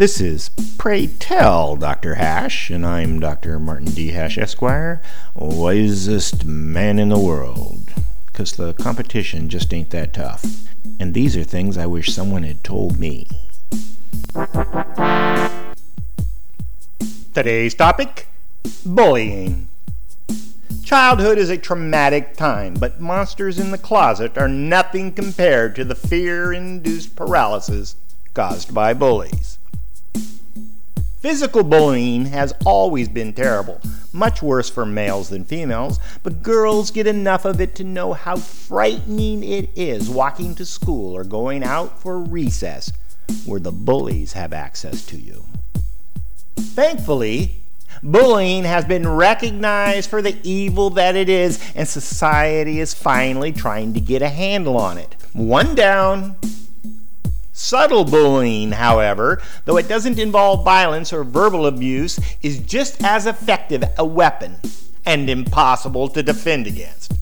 This is Pray Tell Dr. Hash, and I'm Dr. Martin D. Hash, Esquire, wisest man in the world. Because the competition just ain't that tough. And these are things I wish someone had told me. Today's topic bullying. Childhood is a traumatic time, but monsters in the closet are nothing compared to the fear induced paralysis caused by bullies. Physical bullying has always been terrible, much worse for males than females, but girls get enough of it to know how frightening it is walking to school or going out for recess where the bullies have access to you. Thankfully, bullying has been recognized for the evil that it is, and society is finally trying to get a handle on it. One down, Subtle bullying, however, though it doesn't involve violence or verbal abuse, is just as effective a weapon and impossible to defend against.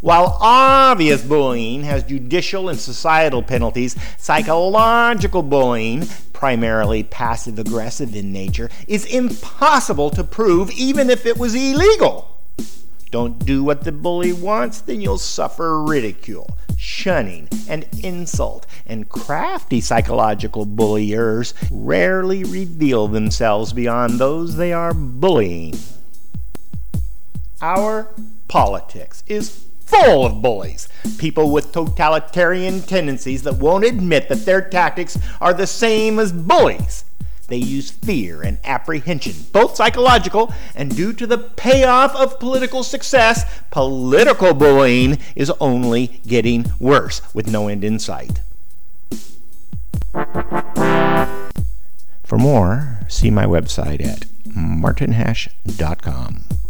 While obvious bullying has judicial and societal penalties, psychological bullying, primarily passive aggressive in nature, is impossible to prove even if it was illegal. Don't do what the bully wants, then you'll suffer ridicule, shunning, and insult. And crafty psychological bulliers rarely reveal themselves beyond those they are bullying. Our politics is full of bullies, people with totalitarian tendencies that won't admit that their tactics are the same as bullies. They use fear and apprehension, both psychological and due to the payoff of political success. Political bullying is only getting worse with no end in sight. For more, see my website at martinhash.com.